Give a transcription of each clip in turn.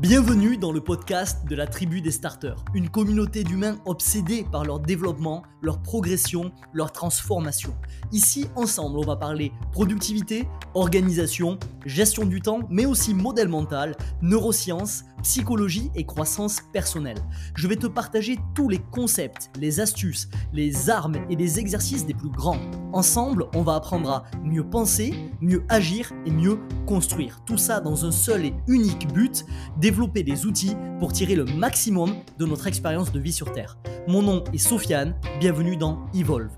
Bienvenue dans le podcast de la tribu des starters, une communauté d'humains obsédés par leur développement, leur progression, leur transformation. Ici, ensemble, on va parler productivité, organisation, gestion du temps, mais aussi modèle mental, neurosciences, psychologie et croissance personnelle. Je vais te partager tous les concepts, les astuces, les armes et les exercices des plus grands. Ensemble, on va apprendre à mieux penser, mieux agir et mieux construire. Tout ça dans un seul et unique but, développer des outils pour tirer le maximum de notre expérience de vie sur Terre. Mon nom est Sofiane, bienvenue dans Evolve.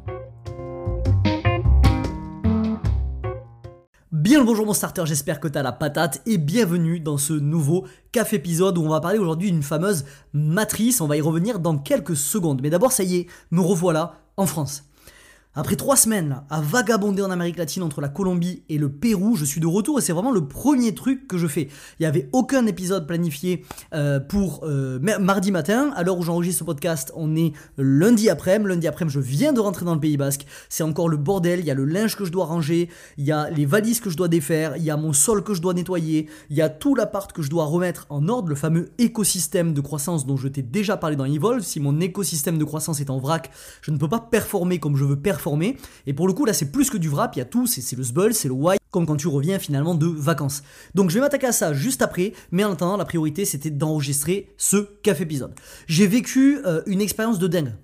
Bien le bonjour mon starter, j'espère que tu as la patate et bienvenue dans ce nouveau café épisode où on va parler aujourd'hui d'une fameuse matrice, on va y revenir dans quelques secondes. Mais d'abord ça y est, me revoilà en France. Après trois semaines à vagabonder en Amérique latine entre la Colombie et le Pérou, je suis de retour et c'est vraiment le premier truc que je fais. Il n'y avait aucun épisode planifié euh, pour euh, mardi matin. À l'heure où j'enregistre ce podcast, on est lundi après-midi. Lundi après-midi, je viens de rentrer dans le Pays Basque. C'est encore le bordel. Il y a le linge que je dois ranger, il y a les valises que je dois défaire, il y a mon sol que je dois nettoyer, il y a tout l'appart que je dois remettre en ordre, le fameux écosystème de croissance dont je t'ai déjà parlé dans Evolve. Si mon écosystème de croissance est en vrac, je ne peux pas performer comme je veux performer et pour le coup, là, c'est plus que du wrap, il y a tout, c'est le sbull, c'est le why, comme quand tu reviens finalement de vacances. Donc je vais m'attaquer à ça juste après, mais en attendant, la priorité, c'était d'enregistrer ce café épisode. J'ai vécu euh, une expérience de dingue.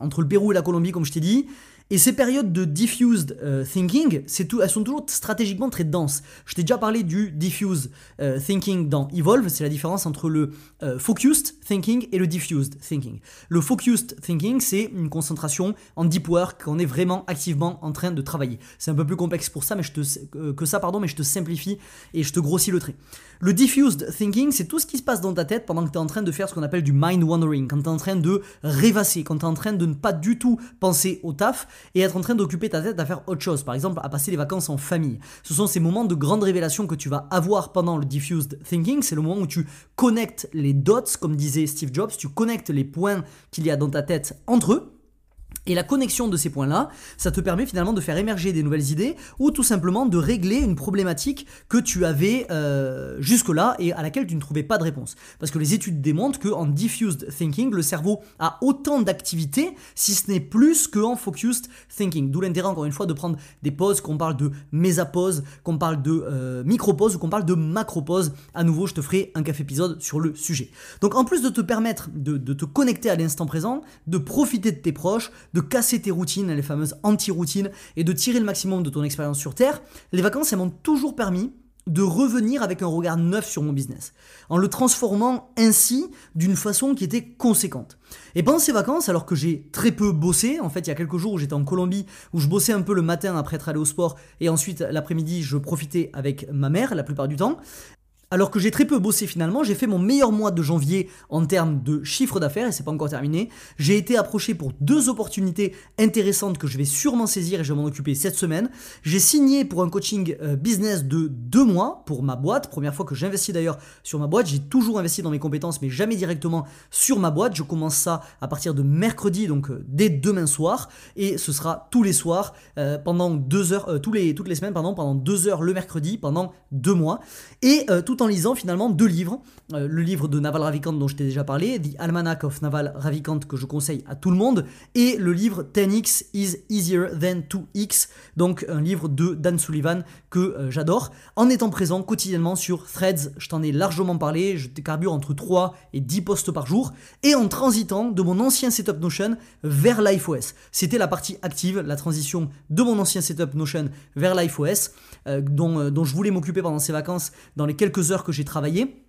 Entre le Pérou et la Colombie, comme je t'ai dit, et ces périodes de diffused euh, thinking, elles sont toujours stratégiquement très denses. Je t'ai déjà parlé du diffused euh, thinking dans Evolve, c'est la différence entre le euh, focused thinking et le diffused thinking. Le focused thinking, c'est une concentration en deep work qu'on est vraiment activement en train de travailler. C'est un peu plus complexe pour ça, mais je te, que ça, pardon, mais je te simplifie et je te grossis le trait. Le diffused thinking, c'est tout ce qui se passe dans ta tête pendant que tu es en train de faire ce qu'on appelle du mind wandering, quand tu es en train de rêvasser, quand tu es en train de ne pas du tout penser au taf et être en train d'occuper ta tête à faire autre chose, par exemple à passer les vacances en famille. Ce sont ces moments de grande révélation que tu vas avoir pendant le diffused thinking, c'est le moment où tu connectes les dots, comme disait Steve Jobs, tu connectes les points qu'il y a dans ta tête entre eux et la connexion de ces points-là, ça te permet finalement de faire émerger des nouvelles idées ou tout simplement de régler une problématique que tu avais euh, jusque-là et à laquelle tu ne trouvais pas de réponse. Parce que les études démontrent qu'en diffused thinking, le cerveau a autant d'activités, si ce n'est plus qu'en focused thinking. D'où l'intérêt encore une fois de prendre des pauses, qu'on parle de mésapause, qu'on parle de euh, micro-pause ou qu'on parle de macro-pause. À nouveau, je te ferai un café épisode sur le sujet. Donc en plus de te permettre de, de te connecter à l'instant présent, de profiter de tes proches, de casser tes routines, les fameuses anti-routines, et de tirer le maximum de ton expérience sur Terre, les vacances, elles m'ont toujours permis de revenir avec un regard neuf sur mon business, en le transformant ainsi d'une façon qui était conséquente. Et pendant ces vacances, alors que j'ai très peu bossé, en fait il y a quelques jours où j'étais en Colombie, où je bossais un peu le matin après être allé au sport, et ensuite l'après-midi je profitais avec ma mère la plupart du temps, alors que j'ai très peu bossé finalement, j'ai fait mon meilleur mois de janvier en termes de chiffre d'affaires et c'est pas encore terminé. J'ai été approché pour deux opportunités intéressantes que je vais sûrement saisir et je vais m'en occuper cette semaine. J'ai signé pour un coaching euh, business de deux mois pour ma boîte. Première fois que j'investis d'ailleurs sur ma boîte. J'ai toujours investi dans mes compétences mais jamais directement sur ma boîte. Je commence ça à partir de mercredi, donc euh, dès demain soir et ce sera tous les soirs euh, pendant deux heures, les, toutes les semaines pardon, pendant deux heures le mercredi pendant deux mois et en en lisant finalement deux livres. Euh, le livre de Naval Ravikant dont je t'ai déjà parlé, The Almanac of Naval Ravikant que je conseille à tout le monde, et le livre 10x is easier than 2x, donc un livre de Dan Sullivan que euh, j'adore, en étant présent quotidiennement sur Threads, je t'en ai largement parlé, je carbure entre 3 et 10 posts par jour, et en transitant de mon ancien setup Notion vers LifeOS. C'était la partie active, la transition de mon ancien setup Notion vers LifeOS, euh, dont, dont je voulais m'occuper pendant ces vacances dans les quelques heures que j'ai travaillé.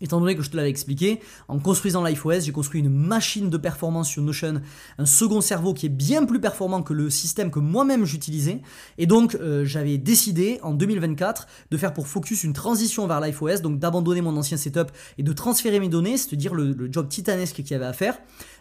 Étant donné que je te l'avais expliqué, en construisant LifeOS, j'ai construit une machine de performance sur Notion, un second cerveau qui est bien plus performant que le système que moi-même j'utilisais. Et donc, euh, j'avais décidé en 2024 de faire pour Focus une transition vers LifeOS, donc d'abandonner mon ancien setup et de transférer mes données, c'est-à-dire le, job titanesque qu'il y avait à faire.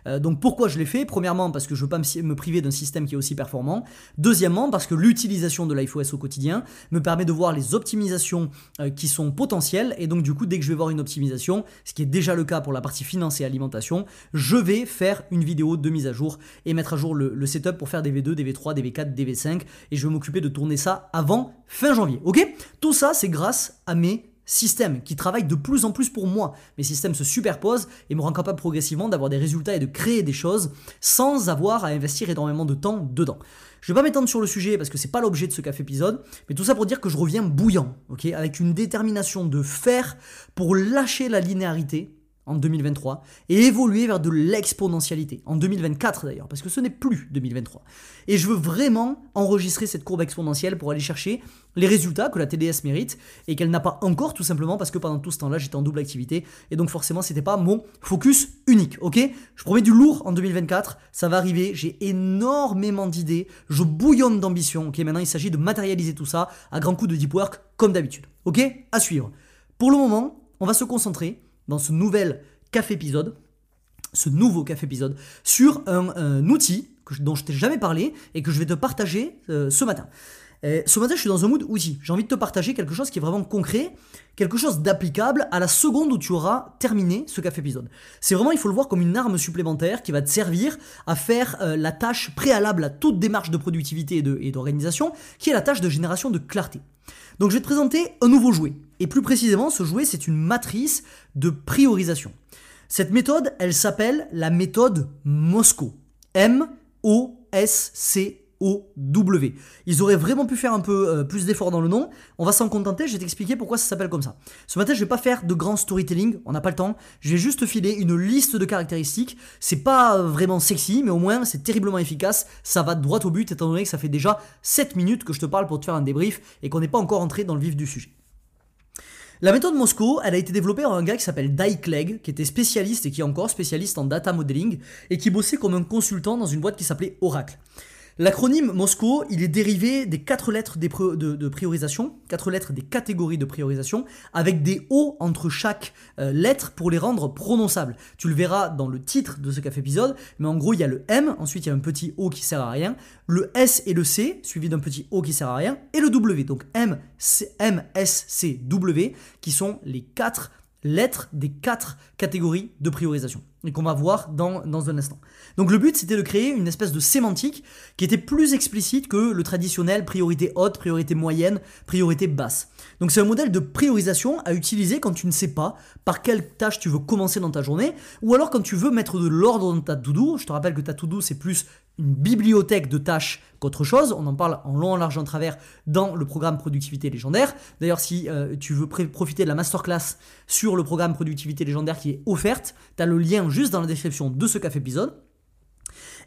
Euh, donc pourquoi je l'ai fait? Premièrement parce que je veux pas me priver d'un système qui est aussi performant. Deuxièmement parce que l'utilisation de l'iPhOS au quotidien me permet de voir les optimisations euh, qui sont potentielles et donc du coup dès que je vais voir une optimisation, ce qui est déjà le cas pour la partie finance et alimentation, je vais faire une vidéo de mise à jour et mettre à jour le, setup pour faire des V2, des V3, des V4, des V5 et je vais m'occuper de tourner ça avant fin janvier. Ok? Tout ça c'est grâce à mes système qui travaille de plus en plus pour moi. Mes systèmes se superposent et me rendent capable progressivement d'avoir des résultats et de créer des choses sans avoir à investir énormément de temps dedans. Je vais pas m'étendre sur le sujet parce que c'est pas l'objet de ce café épisode, mais tout ça pour dire que je reviens bouillant, ok, avec une détermination de faire pour lâcher la linéarité en 2023 et évoluer vers de l'exponentialité en 2024 d'ailleurs parce que ce n'est plus 2023 et je veux vraiment enregistrer cette courbe exponentielle pour aller chercher les résultats que la TDS mérite et qu'elle n'a pas encore tout simplement parce que pendant tout ce temps-là j'étais en double activité et donc forcément c'était pas mon focus unique ok? Je promets du lourd en 2024 ça va arriver j'ai énormément d'idées je bouillonne d'ambition ok? Maintenant il s'agit de matérialiser tout ça à grands coups de deep work comme d'habitude ok? À suivre. Pour le moment on va se concentrer dans ce nouvel café épisode, ce nouveau café épisode, sur un, outil dont je t'ai jamais parlé et que je vais te partager euh, ce matin. ce matin, je suis dans un mood outil. J'ai envie de te partager quelque chose qui est vraiment concret, quelque chose d'applicable à la seconde où tu auras terminé ce café épisode. C'est vraiment, il faut le voir comme une arme supplémentaire qui va te servir à faire euh, la tâche préalable à toute démarche de productivité et d'organisation, qui est la tâche de génération de clarté. Donc je vais te présenter un nouveau jouet. Et plus précisément, ce jouet, c'est une matrice de priorisation. Cette méthode, elle s'appelle la méthode Mosco. M-O-S-C-O. O-W. Ils auraient vraiment pu faire un peu euh, plus d'efforts dans le nom. On va s'en contenter, je vais t'expliquer pourquoi ça s'appelle comme ça. Ce matin, je vais pas faire de grand storytelling, on n'a pas le temps. Je vais juste filer une liste de caractéristiques. C'est pas vraiment sexy, mais au moins c'est terriblement efficace. Ça va droit au but, étant donné que ça fait déjà 7 minutes que je te parle pour te faire un débrief et qu'on n'est pas encore entré dans le vif du sujet. La méthode Moscow, elle a été développée par un gars qui s'appelle Dai Clegg, qui était spécialiste et qui est encore spécialiste en data modeling, et qui bossait comme un consultant dans une boîte qui s'appelait Oracle. L'acronyme Moscow, il est dérivé des quatre lettres de, priorisation, quatre lettres des catégories de priorisation, avec des O entre chaque euh, lettre pour les rendre prononçables. Tu le verras dans le titre de ce café épisode, mais en gros, il y a le M, ensuite il y a un petit O qui sert à rien, le S et le C, suivi d'un petit O qui sert à rien, et le W. Donc M, C, M, S, C, W, qui sont les quatre lettres des quatre catégories de priorisation et qu'on va voir dans, dans un instant. Donc le but c'était de créer une espèce de sémantique qui était plus explicite que le traditionnel priorité haute, priorité moyenne, priorité basse. Donc c'est un modèle de priorisation à utiliser quand tu ne sais pas par quelle tâche tu veux commencer dans ta journée ou alors quand tu veux mettre de l'ordre dans ta to-do. Je te rappelle que ta to-do c'est plus une bibliothèque de tâches qu'autre chose. On en parle en long, en large, en travers dans le programme Productivité légendaire. D'ailleurs, si euh, tu veux profiter de la masterclass sur le programme Productivité légendaire qui est offerte, tu as le lien juste dans la description de ce café épisode.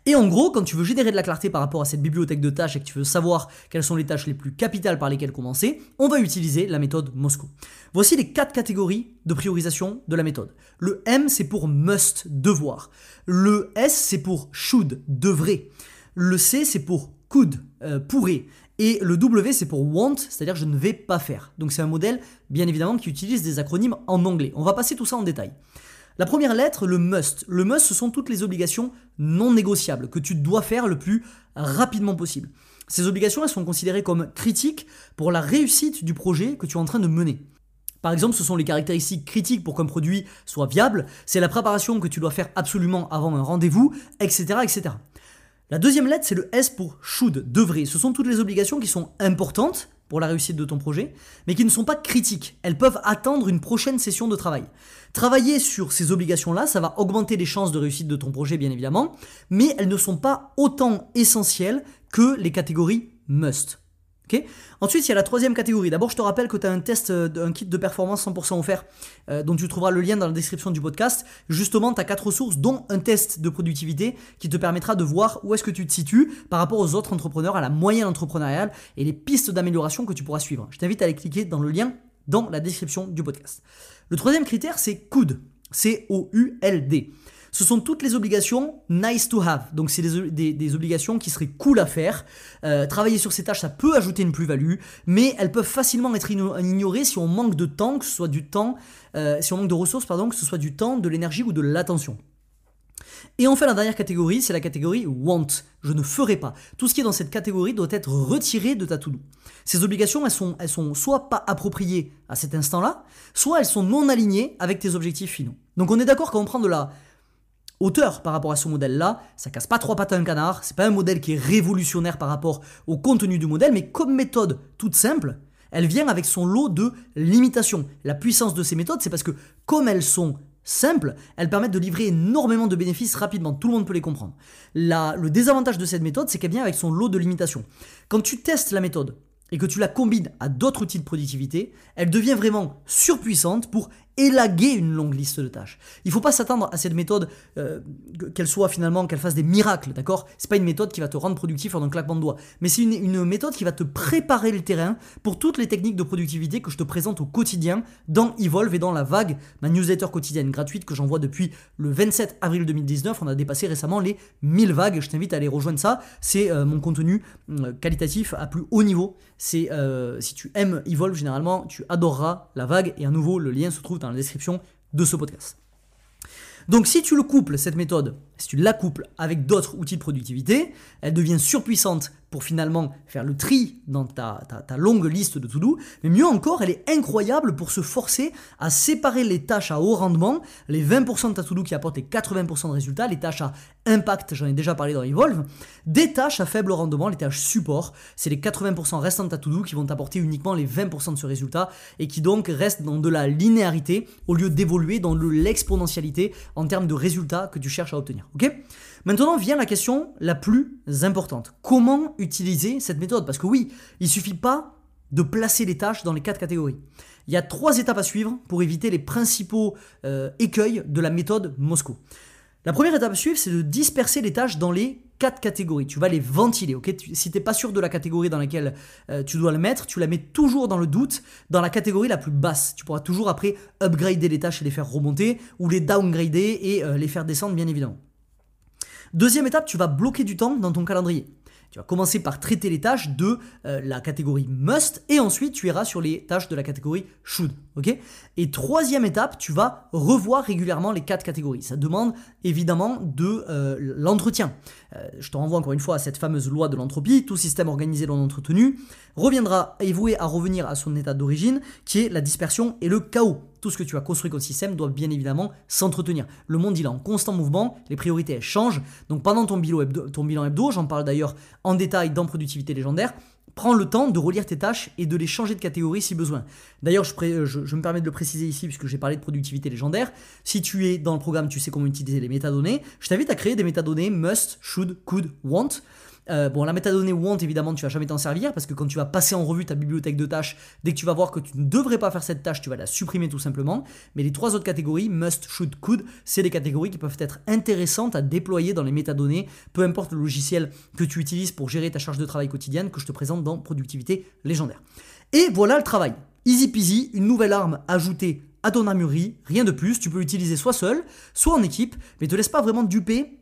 Et en gros, quand tu veux générer de la clarté par rapport à cette bibliothèque de tâches et que tu veux savoir quelles sont les tâches les plus capitales par lesquelles commencer, on va utiliser la méthode Moscow. Voici les quatre catégories de priorisation de la méthode. Le M, c'est pour must, devoir. Le S, c'est pour should, devrait. Le C, c'est pour could, euh, pourrait. Et le W, c'est pour want, c'est-à-dire je ne vais pas faire. Donc c'est un modèle, bien évidemment, qui utilise des acronymes en anglais. On va passer tout ça en détail. La première lettre, le must. Le must, ce sont toutes les obligations non négociables que tu dois faire le plus rapidement possible. Ces obligations, elles sont considérées comme critiques pour la réussite du projet que tu es en train de mener. Par exemple, ce sont les caractéristiques critiques pour qu'un produit soit viable, c'est la préparation que tu dois faire absolument avant un rendez-vous, etc., etc. La deuxième lettre, c'est le S pour should, devrait. Ce sont toutes les obligations qui sont importantes pour la réussite de ton projet, mais qui ne sont pas critiques. Elles peuvent attendre une prochaine session de travail. Travailler sur ces obligations-là, ça va augmenter les chances de réussite de ton projet, bien évidemment, mais elles ne sont pas autant essentielles que les catégories must. Ensuite, il y a la troisième catégorie. D'abord, je te rappelle que tu as un test, euh, un kit de performance 100% offert, euh, dont tu trouveras le lien dans la description du podcast. Justement, tu as quatre ressources, dont un test de productivité qui te permettra de voir où est-ce que tu te situes par rapport aux autres entrepreneurs, à la moyenne entrepreneuriale et les pistes d'amélioration que tu pourras suivre. Je t'invite à aller cliquer dans le lien dans la description du podcast. Le troisième critère, c'est COUD. C-O-U-L-D. Ce sont toutes les obligations nice to have. Donc c'est des, obligations qui seraient cool à faire. Euh, travailler sur ces tâches, ça peut ajouter une plus-value, mais elles peuvent facilement être ignorées si on manque de temps, que ce soit du temps, euh, si on manque de ressources, pardon, que ce soit du temps, de l'énergie ou de l'attention. Et enfin, la dernière catégorie, c'est la catégorie want. Je ne ferai pas. Tout ce qui est dans cette catégorie doit être retiré de ta to-do. Ces obligations, elles sont, elles sont soit pas appropriées à cet instant-là, soit elles sont non alignées avec tes objectifs finaux. Donc on est d'accord quand on prend de la hauteur par rapport à ce modèle-là, ça casse pas trois pattes à un canard, c'est pas un modèle qui est révolutionnaire par rapport au contenu du modèle, mais comme méthode toute simple, elle vient avec son lot de limitations. La puissance de ces méthodes, c'est parce que comme elles sont simples, elles permettent de livrer énormément de bénéfices rapidement. Tout le monde peut les comprendre. le désavantage de cette méthode, c'est qu'elle vient avec son lot de limitations. Quand tu testes la méthode et que tu la combines à d'autres outils de productivité, elle devient vraiment surpuissante pour élaguer une longue liste de tâches. Il ne faut pas s'attendre à cette méthode euh, qu'elle soit finalement, qu'elle fasse des miracles, d'accord? C'est pas une méthode qui va te rendre productif en un claquement de doigts, mais c'est une, méthode qui va te préparer le terrain pour toutes les techniques de productivité que je te présente au quotidien dans Evolve et dans la vague, ma newsletter quotidienne gratuite que j'envoie depuis le 27 avril 2019. On a dépassé récemment les 1000 vagues. Je t'invite à aller rejoindre ça. C'est euh, mon contenu euh, qualitatif à plus haut niveau. C'est si tu aimes Evolve généralement, tu adoreras la vague et à nouveau le lien se trouve dans la description de ce podcast. Donc si tu le couples, cette méthode, si tu la couples avec d'autres outils de productivité, elle devient surpuissante pour finalement faire le tri dans ta, longue liste de to-do, mais mieux encore, elle est incroyable pour se forcer à séparer les tâches à haut rendement, les 20% de ta to-do qui apportent les 80% de résultats, les tâches à impact, j'en ai déjà parlé dans Evolve, des tâches à faible rendement, les tâches support, c'est les 80% restants de ta to-do qui vont t'apporter uniquement les 20% de ce résultat et qui donc restent dans de la linéarité au lieu d'évoluer dans l'exponentialité en termes de résultats que tu cherches à obtenir. Ok? Maintenant vient la question la plus importante. Comment utiliser cette méthode? Parce que oui, il suffit pas de placer les tâches dans les quatre catégories. Il y a trois étapes à suivre pour éviter les principaux euh, écueils de la méthode Moscou. La première étape à suivre, c'est de disperser les tâches dans les quatre catégories. Tu vas les ventiler. ok? Si tu n'es pas sûr de la catégorie dans laquelle euh, tu dois le mettre, tu la mets toujours dans le doute dans la catégorie la plus basse. Tu pourras toujours après upgrader les tâches et les faire remonter ou les downgrader et euh, les faire descendre, bien évidemment. Deuxième étape, tu vas bloquer du temps dans ton calendrier. Tu vas commencer par traiter les tâches de euh, la catégorie must et ensuite tu iras sur les tâches de la catégorie should. Ok? Et troisième étape, tu vas revoir régulièrement les quatre catégories. Ça demande évidemment de euh, l'entretien. Euh, je te renvoie encore une fois à cette fameuse loi de l'entropie. Tout système organisé non entretenu reviendra et voué à revenir à son état d'origine qui est la dispersion et le chaos tout ce que tu as construit comme système doit bien évidemment s'entretenir. Le monde il est en constant mouvement, les priorités changent. Donc pendant ton bilan ton bilan hebdo j'en parle d'ailleurs en détail dans Productivité légendaire, prends le temps de relire tes tâches et de les changer de catégorie si besoin. D'ailleurs, je, me permets de le préciser ici puisque j'ai parlé de productivité légendaire. Si tu es dans le programme, tu sais comment utiliser les métadonnées. Je t'invite à créer des métadonnées must, should, could, want. Euh, bon, la métadonnée want, évidemment, tu vas jamais t'en servir parce que quand tu vas passer en revue ta bibliothèque de tâches, dès que tu vas voir que tu ne devrais pas faire cette tâche, tu vas la supprimer tout simplement. Mais les trois autres catégories, must, should, could, c'est des catégories qui peuvent être intéressantes à déployer dans les métadonnées, peu importe le logiciel que tu utilises pour gérer ta charge de travail quotidienne que je te présente dans Productivité légendaire. Et voilà le travail. Easy peasy, une nouvelle arme ajoutée à ton armurerie, rien de plus, tu peux l'utiliser soit seul, soit en équipe, mais te laisse pas vraiment duper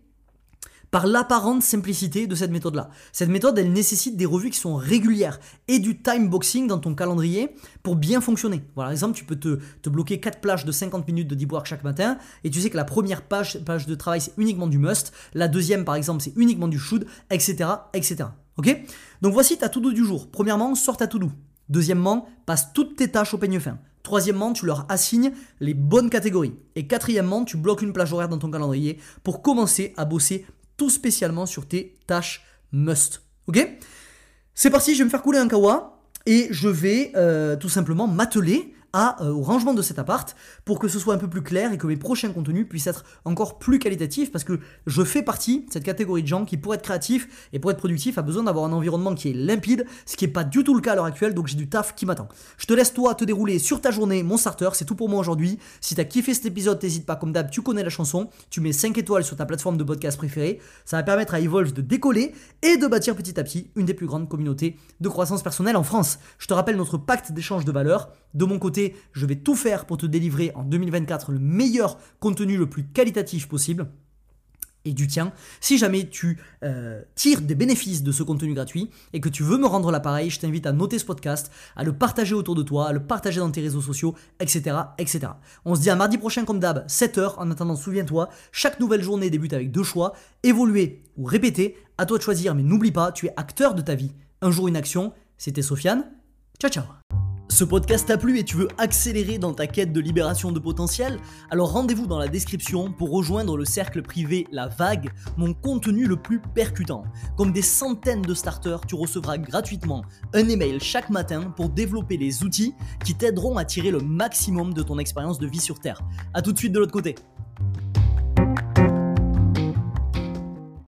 par l'apparente simplicité de cette méthode-là. Cette méthode, elle nécessite des revues qui sont régulières et du time boxing dans ton calendrier pour bien fonctionner. Voilà, par exemple, tu peux te, bloquer 4 plages de 50 minutes de deep work chaque matin et tu sais que la première page, page de travail, c'est uniquement du must, la deuxième, par exemple, c'est uniquement du should, etc., etc. Ok? Donc voici ta to-do du jour. Premièrement, sors ta to-do. Deuxièmement, passe toutes tes tâches au peigne fin. Troisièmement, tu leur assignes les bonnes catégories. Et quatrièmement, tu bloques une plage horaire dans ton calendrier pour commencer à bosser tout spécialement sur tes tâches must. Ok? C'est parti, je vais me faire couler un kawa et je vais euh, tout simplement m'atteler euh, au rangement de cet appart pour que ce soit un peu plus clair et que mes prochains contenus puissent être encore plus qualitatifs parce que je fais partie de cette catégorie de gens qui pour être créatif et pour être productif a besoin d'avoir un environnement qui est limpide, ce qui n'est pas du tout le cas à l'heure actuelle donc j'ai du taf qui m'attend. Je te laisse toi te dérouler sur ta journée mon starter, c'est tout pour moi aujourd'hui. Si t'as kiffé cet épisode, n'hésite pas comme d'hab, tu connais la chanson, tu mets 5 étoiles sur ta plateforme de podcast préférée, ça va permettre à Evolve de décoller et de bâtir petit à petit une des plus grandes communautés de croissance personnelle en France. Je te rappelle notre pacte d'échange de valeurs. De mon côté, je vais tout faire pour te délivrer en 2024 le meilleur contenu le plus qualitatif possible et du tien. Si jamais tu euh, tires des bénéfices de ce contenu gratuit et que tu veux me rendre l'appareil, je t'invite à noter ce podcast, à le partager autour de toi, à le partager dans tes réseaux sociaux, etc. etc. On se dit à mardi prochain comme d'hab, 7h. En attendant, souviens-toi, chaque nouvelle journée débute avec deux choix, évoluer ou répéter. À toi de choisir, mais n'oublie pas, tu es acteur de ta vie. Un jour une action, c'était Sofiane. Ciao ciao Ce podcast t'a plu et tu veux accélérer dans ta quête de libération de potentiel? Alors rendez-vous dans la description pour rejoindre le cercle privé La Vague, mon contenu le plus percutant. Comme des centaines de starters, tu recevras gratuitement un email chaque matin pour développer les outils qui t'aideront à tirer le maximum de ton expérience de vie sur Terre. A tout de suite de l'autre côté.